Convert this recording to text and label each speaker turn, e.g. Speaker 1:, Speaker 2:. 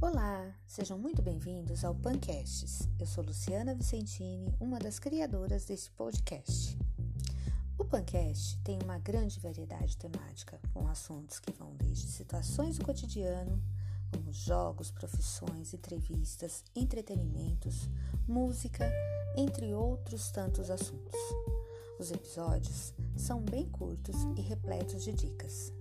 Speaker 1: Olá, Sejam muito bem-vindos ao Pancasts. Eu sou Luciana Vicentini, uma das criadoras desse podcast. O Pancast tem uma grande variedade temática, com assuntos que vão desde situações do cotidiano, como jogos, profissões, entrevistas, entretenimentos, música, entre outros tantos assuntos. Os episódios são bem curtos e repletos de dicas.